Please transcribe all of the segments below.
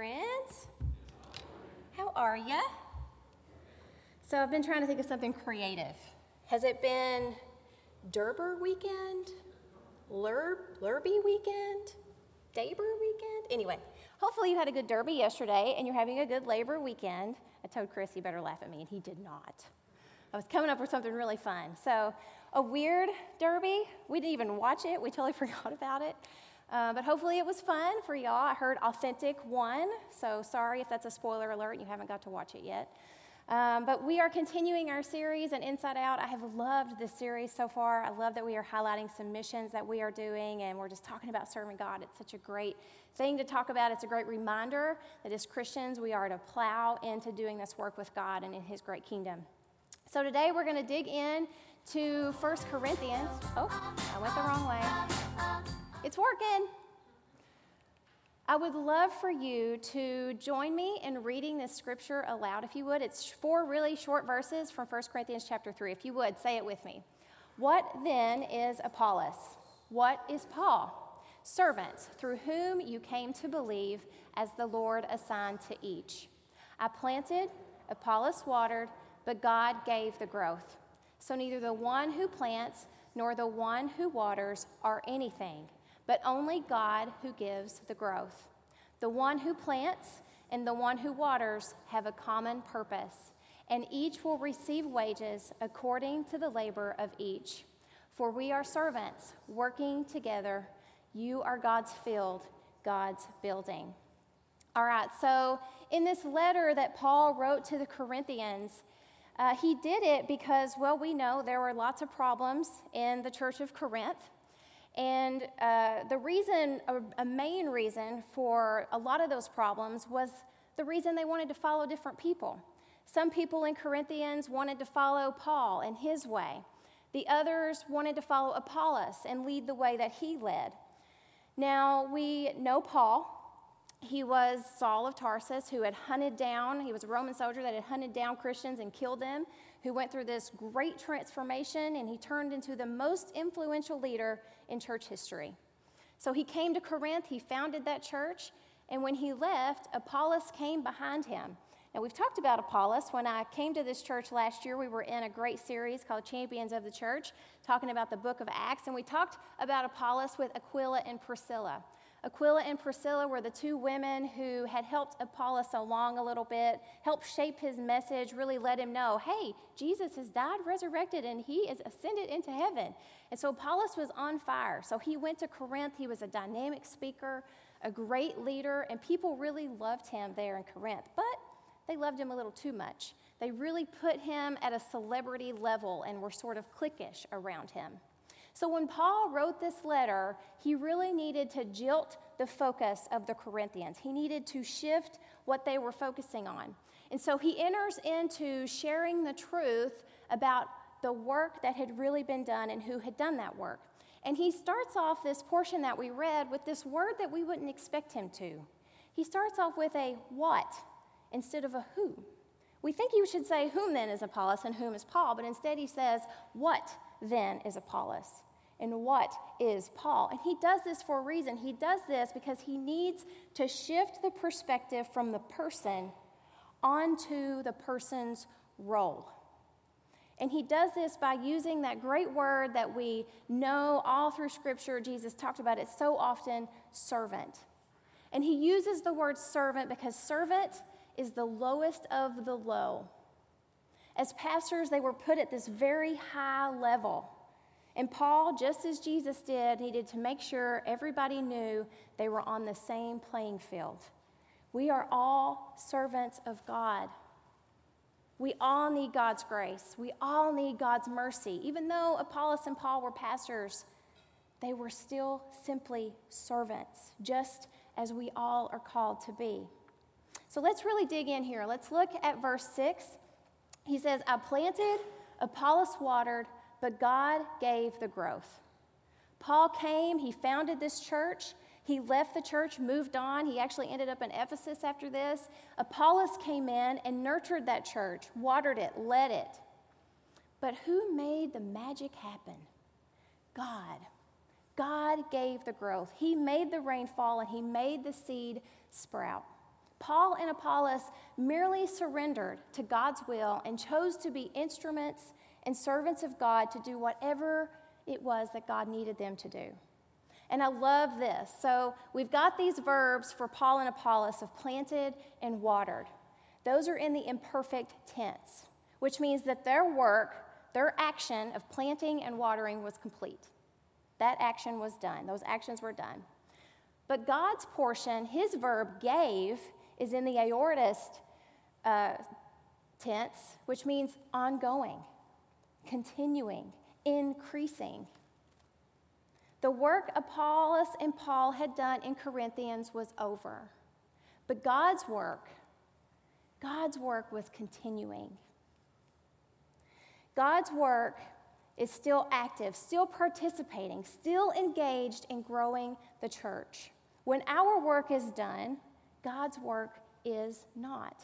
friends. How are you? So, I've been trying to think of something creative. Has it been Derber weekend? Lurb, Lurby weekend? Daber weekend? Anyway, hopefully you had a good Derby yesterday and you're having a good labor weekend. I told Chris he better laugh at me, and he did not. I was coming up with something really fun. So, a weird Derby. We didn't even watch it, we totally forgot about it. Uh, but hopefully it was fun for y'all. I heard Authentic won, so sorry if that's a spoiler alert and you haven't got to watch it yet. Um, but we are continuing our series and Inside Out. I have loved this series so far. I love that we are highlighting some missions that we are doing and we're just talking about serving God. It's such a great thing to talk about. It's a great reminder that as Christians we are to plow into doing this work with God and in His great kingdom. So today we're going to dig in to 1 Corinthians. Oh, I went the wrong way. It's working. I would love for you to join me in reading this scripture aloud, if you would. It's four really short verses from 1 Corinthians chapter 3. If you would, say it with me. What then is Apollos? What is Paul? Servants, through whom you came to believe, as the Lord assigned to each. I planted, Apollos watered, but God gave the growth. So neither the one who plants nor the one who waters are anything but only God who gives the growth. The one who plants and the one who waters have a common purpose, and each will receive wages according to the labor of each. For we are servants working together. You are God's field, God's building. All right, so in this letter that Paul wrote to the Corinthians, uh, he did it because, well, we know there were lots of problems in the church of Corinth. And uh, the reason, a, main reason for a lot of those problems was the reason they wanted to follow different people. Some people in Corinthians wanted to follow Paul and his way. The others wanted to follow Apollos and lead the way that he led. Now, we know Paul. He was Saul of Tarsus who had hunted down, he was a Roman soldier that had hunted down Christians and killed them who went through this great transformation and he turned into the most influential leader in church history. So he came to Corinth, he founded that church, and when he left, Apollos came behind him. Now, we've talked about Apollos. When I came to this church last year, we were in a great series called Champions of the Church, talking about the book of Acts, and we talked about Apollos with Aquila and Priscilla. Aquila and Priscilla were the two women who had helped Apollos along a little bit, helped shape his message, really let him know hey, Jesus has died, resurrected, and he is ascended into heaven. And so Apollos was on fire. So he went to Corinth. He was a dynamic speaker, a great leader, and people really loved him there in Corinth. But they loved him a little too much. They really put him at a celebrity level and were sort of cliquish around him. So when Paul wrote this letter, he really needed to jilt the focus of the Corinthians. He needed to shift what they were focusing on. And so he enters into sharing the truth about the work that had really been done and who had done that work. And he starts off this portion that we read with this word that we wouldn't expect him to. He starts off with a what instead of a who. We think you should say, Whom then is Apollos and whom is Paul, but instead he says, What then is Apollos? And what is Paul? And he does this for a reason. He does this because he needs to shift the perspective from the person onto the person's role. And he does this by using that great word that we know all through Scripture. Jesus talked about it so often servant. And he uses the word servant because servant is the lowest of the low. As pastors, they were put at this very high level. And Paul, just as Jesus did, needed to make sure everybody knew they were on the same playing field. We are all servants of God. We all need God's grace. We all need God's mercy. Even though Apollos and Paul were pastors, they were still simply servants, just as we all are called to be. So let's really dig in here. Let's look at verse 6. He says, I planted, Apollos watered, but God gave the growth. Paul came, he founded this church. He left the church, moved on. He actually ended up in Ephesus after this. Apollos came in and nurtured that church, watered it, led it. But who made the magic happen? God. God gave the growth. He made the rain fall and He made the seed sprout. Paul and Apollos merely surrendered to God's will and chose to be instruments and servants of God to do whatever it was that God needed them to do. And I love this. So we've got these verbs for Paul and Apollos of planted and watered. Those are in the imperfect tense, which means that their work, their action of planting and watering was complete. That action was done, those actions were done. But God's portion, his verb gave, is in the aorist uh, tense, which means ongoing, continuing, increasing. The work Apollos and Paul had done in Corinthians was over. But God's work, God's work was continuing. God's work is still active, still participating, still engaged in growing the church. When our work is done, God's work is not.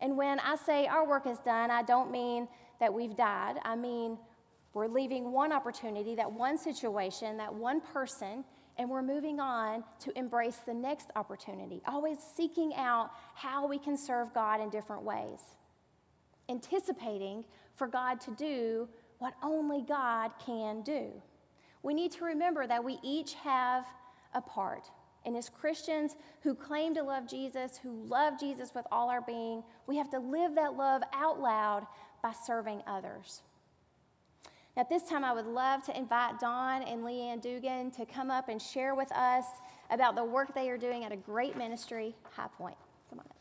And when I say our work is done, I don't mean that we've died. I mean we're leaving one opportunity, that one situation, that one person, and we're moving on to embrace the next opportunity, always seeking out how we can serve God in different ways, anticipating for God to do what only God can do. We need to remember that we each have a part. And as Christians who claim to love Jesus, who love Jesus with all our being, we have to live that love out loud by serving others. At this time, I would love to invite Don and Leanne Dugan to come up and share with us about the work they are doing at a great ministry, High Point. Come on up.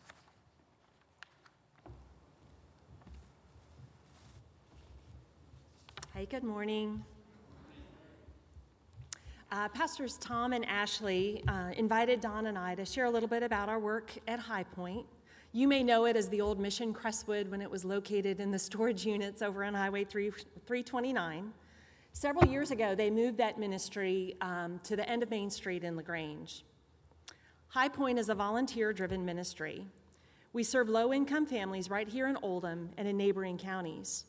Hey, good morning. Uh, Pastors Tom and Ashley uh, invited Don and I to share a little bit about our work at High Point. You may know it as the old Mission Crestwood when it was located in the storage units over on Highway 3, 329. Several years ago, they moved that ministry um, to the end of Main Street in LaGrange. High Point is a volunteer driven ministry. We serve low income families right here in Oldham and in neighboring counties.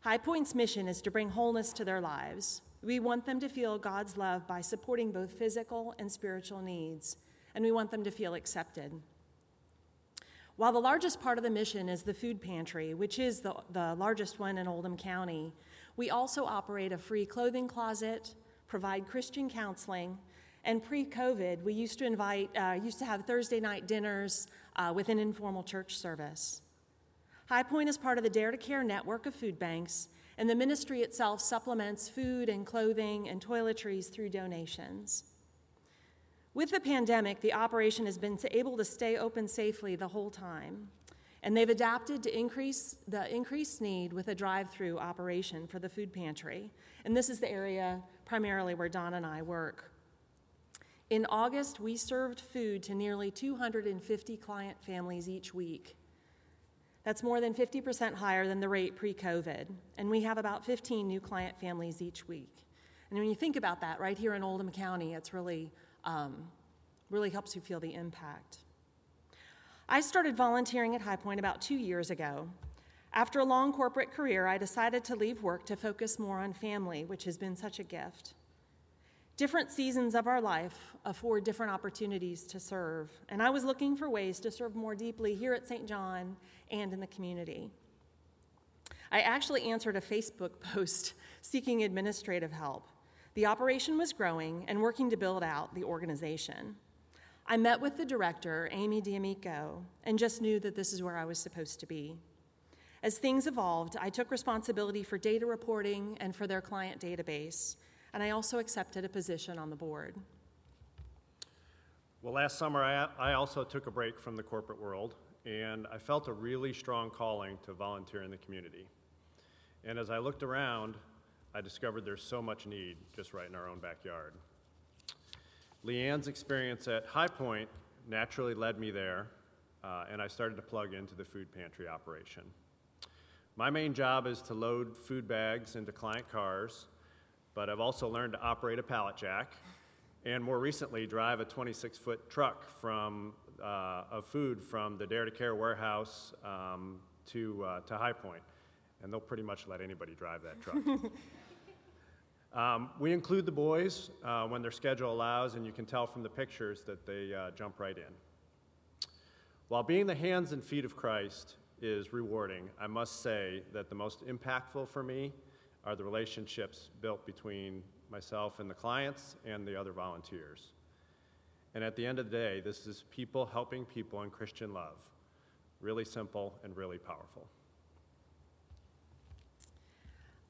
High Point's mission is to bring wholeness to their lives. We want them to feel God's love by supporting both physical and spiritual needs, and we want them to feel accepted. While the largest part of the mission is the food pantry, which is the, the largest one in Oldham County, we also operate a free clothing closet, provide Christian counseling, and pre-COVID, we used to invite, uh, used to have Thursday night dinners uh, with an informal church service. High Point is part of the Dare to Care network of food banks, and the ministry itself supplements food and clothing and toiletries through donations. With the pandemic, the operation has been able to stay open safely the whole time, and they've adapted to increase the increased need with a drive-through operation for the food pantry. And this is the area primarily where Don and I work. In August, we served food to nearly 250 client families each week. That's more than 50% higher than the rate pre COVID, and we have about 15 new client families each week. And when you think about that, right here in Oldham County, it's really um, really helps you feel the impact. I started volunteering at High Point about two years ago. After a long corporate career, I decided to leave work to focus more on family, which has been such a gift. Different seasons of our life afford different opportunities to serve, and I was looking for ways to serve more deeply here at St. John and in the community. I actually answered a Facebook post seeking administrative help. The operation was growing and working to build out the organization. I met with the director, Amy D'Amico, and just knew that this is where I was supposed to be. As things evolved, I took responsibility for data reporting and for their client database, and I also accepted a position on the board. Well, last summer I, I also took a break from the corporate world, and I felt a really strong calling to volunteer in the community. And as I looked around, I discovered there's so much need just right in our own backyard. Leanne's experience at High Point naturally led me there, uh, and I started to plug into the food pantry operation. My main job is to load food bags into client cars, but I've also learned to operate a pallet jack, and more recently, drive a 26 foot truck from, uh, of food from the Dare to Care warehouse um, to, uh, to High Point. And they'll pretty much let anybody drive that truck. Um, we include the boys uh, when their schedule allows, and you can tell from the pictures that they uh, jump right in. While being the hands and feet of Christ is rewarding, I must say that the most impactful for me are the relationships built between myself and the clients and the other volunteers. And at the end of the day, this is people helping people in Christian love. Really simple and really powerful.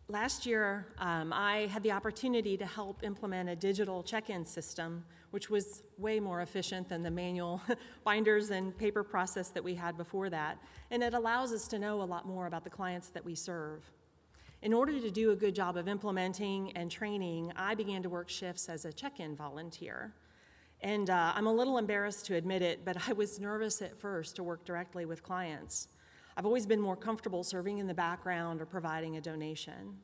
Last year, um, I had the opportunity to help implement a digital check in system, which was way more efficient than the manual binders and paper process that we had before that. And it allows us to know a lot more about the clients that we serve. In order to do a good job of implementing and training, I began to work shifts as a check in volunteer. And uh, I'm a little embarrassed to admit it, but I was nervous at first to work directly with clients. I've always been more comfortable serving in the background or providing a donation.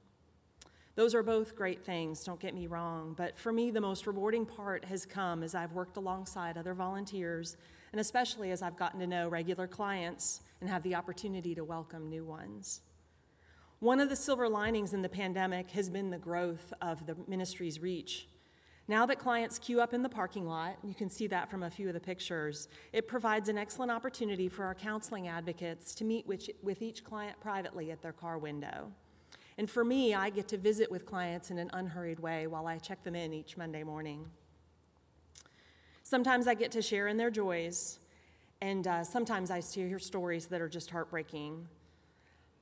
Those are both great things, don't get me wrong, but for me, the most rewarding part has come as I've worked alongside other volunteers, and especially as I've gotten to know regular clients and have the opportunity to welcome new ones. One of the silver linings in the pandemic has been the growth of the ministry's reach. Now that clients queue up in the parking lot, you can see that from a few of the pictures, it provides an excellent opportunity for our counseling advocates to meet with, each client privately at their car window. And for me, I get to visit with clients in an unhurried way while I check them in each Monday morning. Sometimes I get to share in their joys, and uh, sometimes I hear stories that are just heartbreaking.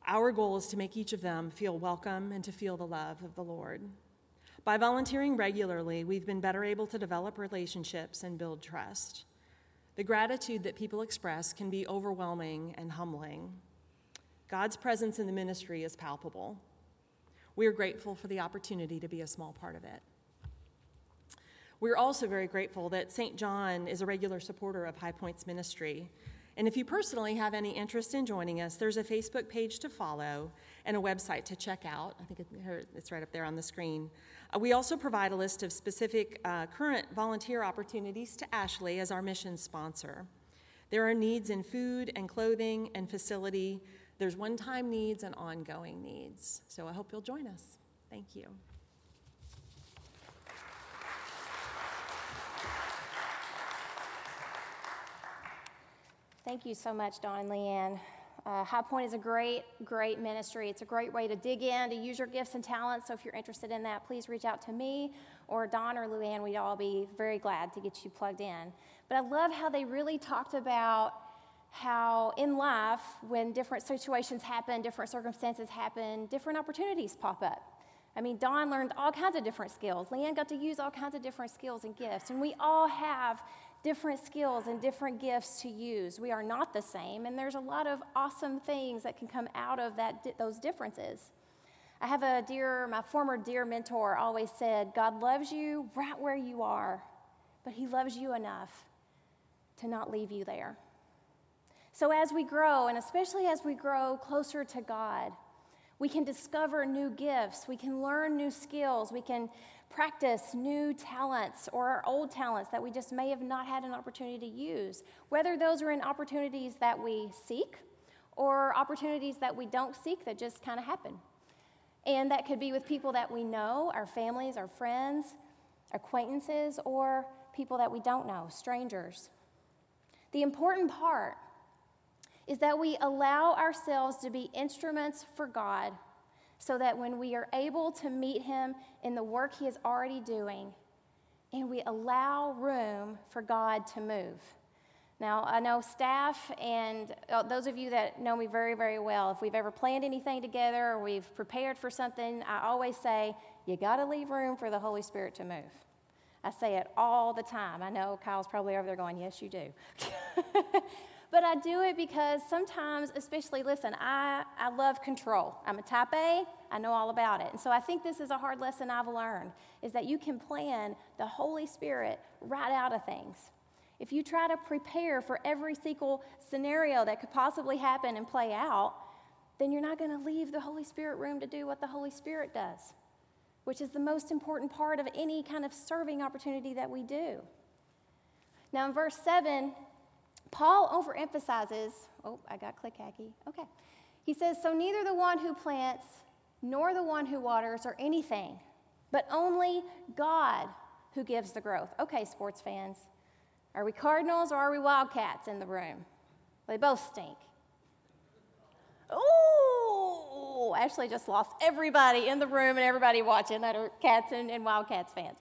Our goal is to make each of them feel welcome and to feel the love of the Lord. By volunteering regularly, we've been better able to develop relationships and build trust. The gratitude that people express can be overwhelming and humbling. God's presence in the ministry is palpable. We are grateful for the opportunity to be a small part of it. We're also very grateful that St. John is a regular supporter of High Points Ministry and if you personally have any interest in joining us, there's a Facebook page to follow and a website to check out. I think it's right up there on the screen. Uh, we also provide a list of specific uh, current volunteer opportunities to Ashley as our mission sponsor. There are needs in food and clothing and facility. There's one time needs and ongoing needs. So I hope you'll join us. Thank you. Thank you so much, Don and Leanne. Uh, High Point is a great, great ministry. It's a great way to dig in, to use your gifts and talents. So if you're interested in that, please reach out to me or Don or Leanne. We'd all be very glad to get you plugged in. But I love how they really talked about how in life, when different situations happen, different circumstances happen, different opportunities pop up. I mean, Don learned all kinds of different skills. Leanne got to use all kinds of different skills and gifts. And we all have different skills and different gifts to use. We are not the same, and there's a lot of awesome things that can come out of that, those differences. I have a dear, my former dear mentor always said, God loves you right where you are, but He loves you enough to not leave you there. So as we grow, and especially as we grow closer to God, we can discover new gifts, we can learn new skills, we can practice new talents or our old talents that we just may have not had an opportunity to use, whether those are in opportunities that we seek or opportunities that we don't seek that just kind of happen. And that could be with people that we know, our families, our friends, acquaintances, or people that we don't know, strangers. The important part is that we allow ourselves to be instruments for God so that when we are able to meet Him in the work He is already doing, and we allow room for God to move. Now, I know staff and uh, those of you that know me very, very well, if we've ever planned anything together or we've prepared for something, I always say, you got to leave room for the Holy Spirit to move. I say it all the time. I know Kyle's probably over there going, yes, you do. But I do it because sometimes, especially, listen, I, I love control. I'm a type A, I know all about it. And so I think this is a hard lesson I've learned is that you can plan the Holy Spirit right out of things. If you try to prepare for every single scenario that could possibly happen and play out, then you're not going to leave the Holy Spirit room to do what the Holy Spirit does, which is the most important part of any kind of serving opportunity that we do. Now, in verse 7, Paul overemphasizes, oh, I got click hacky. Okay. He says, So neither the one who plants nor the one who waters are anything, but only God who gives the growth. Okay, sports fans. Are we Cardinals or are we Wildcats in the room? They both stink. Oh, Ashley just lost everybody in the room and everybody watching that are Cats and, and Wildcats fans.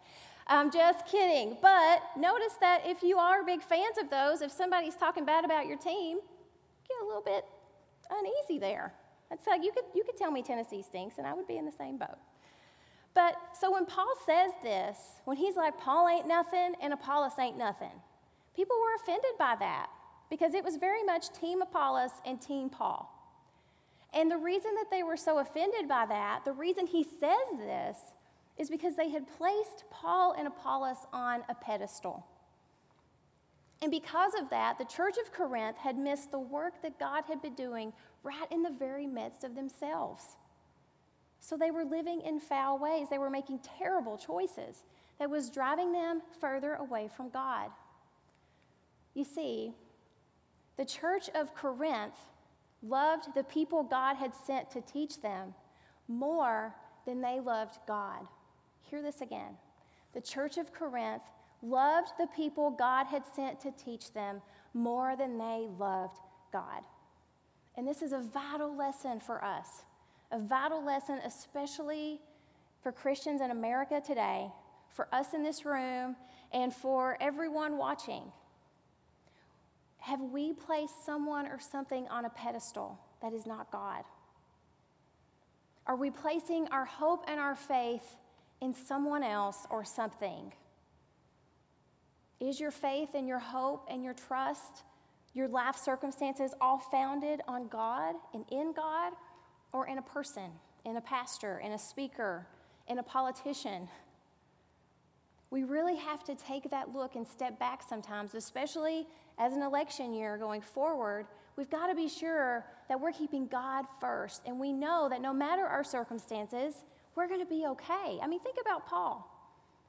I'm just kidding. But notice that if you are big fans of those, if somebody's talking bad about your team, get a little bit uneasy there. That's like you could, you could tell me Tennessee stinks, and I would be in the same boat. But so when Paul says this, when he's like, Paul ain't nothing and Apollos ain't nothing, people were offended by that because it was very much Team Apollos and Team Paul. And the reason that they were so offended by that, the reason he says this, is because they had placed Paul and Apollos on a pedestal. And because of that, the church of Corinth had missed the work that God had been doing right in the very midst of themselves. So they were living in foul ways. They were making terrible choices that was driving them further away from God. You see, the church of Corinth loved the people God had sent to teach them more than they loved God. Hear this again. The church of Corinth loved the people God had sent to teach them more than they loved God. And this is a vital lesson for us, a vital lesson, especially for Christians in America today, for us in this room, and for everyone watching. Have we placed someone or something on a pedestal that is not God? Are we placing our hope and our faith in someone else or something? Is your faith and your hope and your trust, your life circumstances all founded on God and in God or in a person, in a pastor, in a speaker, in a politician? We really have to take that look and step back sometimes, especially as an election year going forward. We've got to be sure that we're keeping God first. And we know that no matter our circumstances, we're going to be okay. I mean, think about Paul.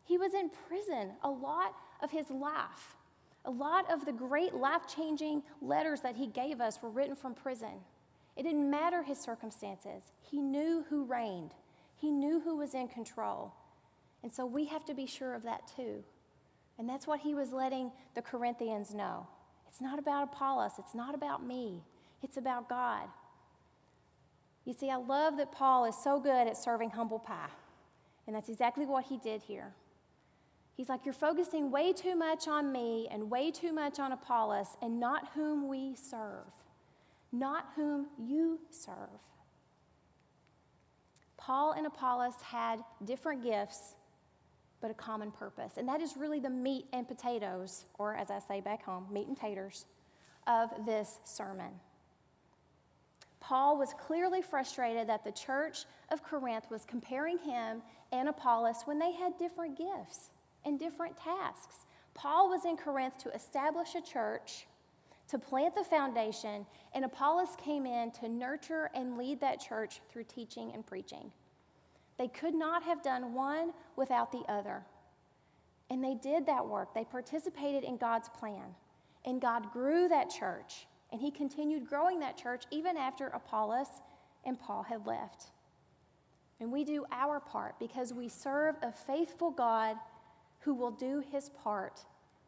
He was in prison a lot of his life. A lot of the great life changing letters that he gave us were written from prison. It didn't matter his circumstances, he knew who reigned, he knew who was in control. And so we have to be sure of that too. And that's what he was letting the Corinthians know. It's not about Apollos, it's not about me, it's about God. You see, I love that Paul is so good at serving humble pie. And that's exactly what he did here. He's like, You're focusing way too much on me and way too much on Apollos and not whom we serve, not whom you serve. Paul and Apollos had different gifts, but a common purpose. And that is really the meat and potatoes, or as I say back home, meat and taters, of this sermon. Paul was clearly frustrated that the church of Corinth was comparing him and Apollos when they had different gifts and different tasks. Paul was in Corinth to establish a church, to plant the foundation, and Apollos came in to nurture and lead that church through teaching and preaching. They could not have done one without the other. And they did that work. They participated in God's plan. And God grew that church. And he continued growing that church even after Apollos and Paul had left. And we do our part because we serve a faithful God who will do his part,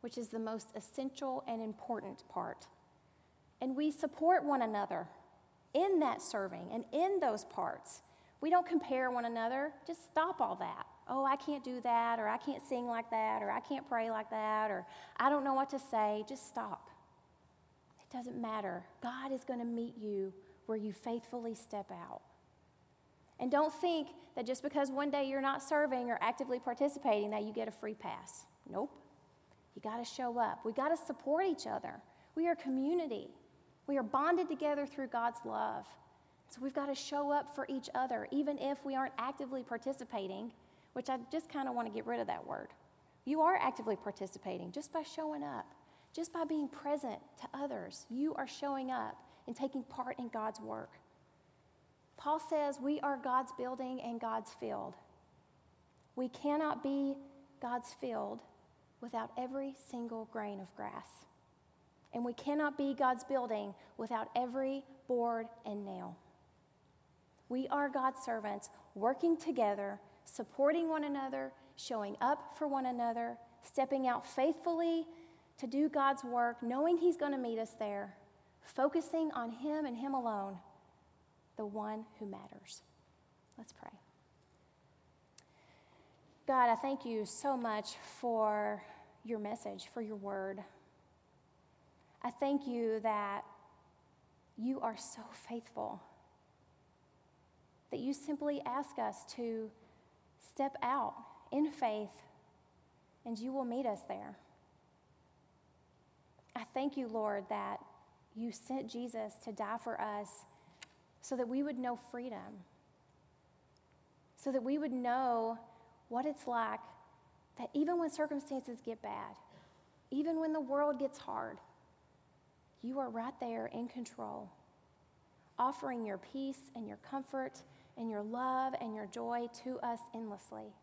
which is the most essential and important part. And we support one another in that serving and in those parts. We don't compare one another, just stop all that. Oh, I can't do that, or I can't sing like that, or I can't pray like that, or I don't know what to say. Just stop. Doesn't matter. God is going to meet you where you faithfully step out. And don't think that just because one day you're not serving or actively participating that you get a free pass. Nope. You got to show up. We got to support each other. We are community. We are bonded together through God's love. So we've got to show up for each other, even if we aren't actively participating, which I just kind of want to get rid of that word. You are actively participating just by showing up. Just by being present to others, you are showing up and taking part in God's work. Paul says we are God's building and God's field. We cannot be God's field without every single grain of grass. And we cannot be God's building without every board and nail. We are God's servants working together, supporting one another, showing up for one another, stepping out faithfully to do God's work, knowing He's going to meet us there, focusing on Him and Him alone, the one who matters. Let's pray. God, I thank you so much for your message, for your word. I thank you that you are so faithful, that you simply ask us to step out in faith and you will meet us there. I thank you, Lord, that you sent Jesus to die for us so that we would know freedom, so that we would know what it's like that even when circumstances get bad, even when the world gets hard, you are right there in control, offering your peace and your comfort and your love and your joy to us endlessly.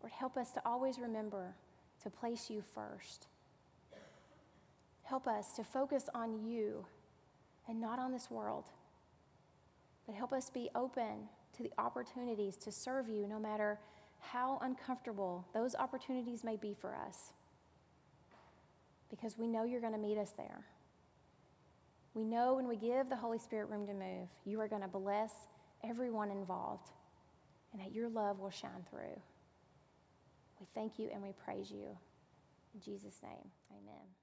Lord, help us to always remember to place you first. Help us to focus on you and not on this world. But help us be open to the opportunities to serve you no matter how uncomfortable those opportunities may be for us. Because we know you're going to meet us there. We know when we give the Holy Spirit room to move, you are going to bless everyone involved and that your love will shine through. We thank you and we praise you. In Jesus' name, amen.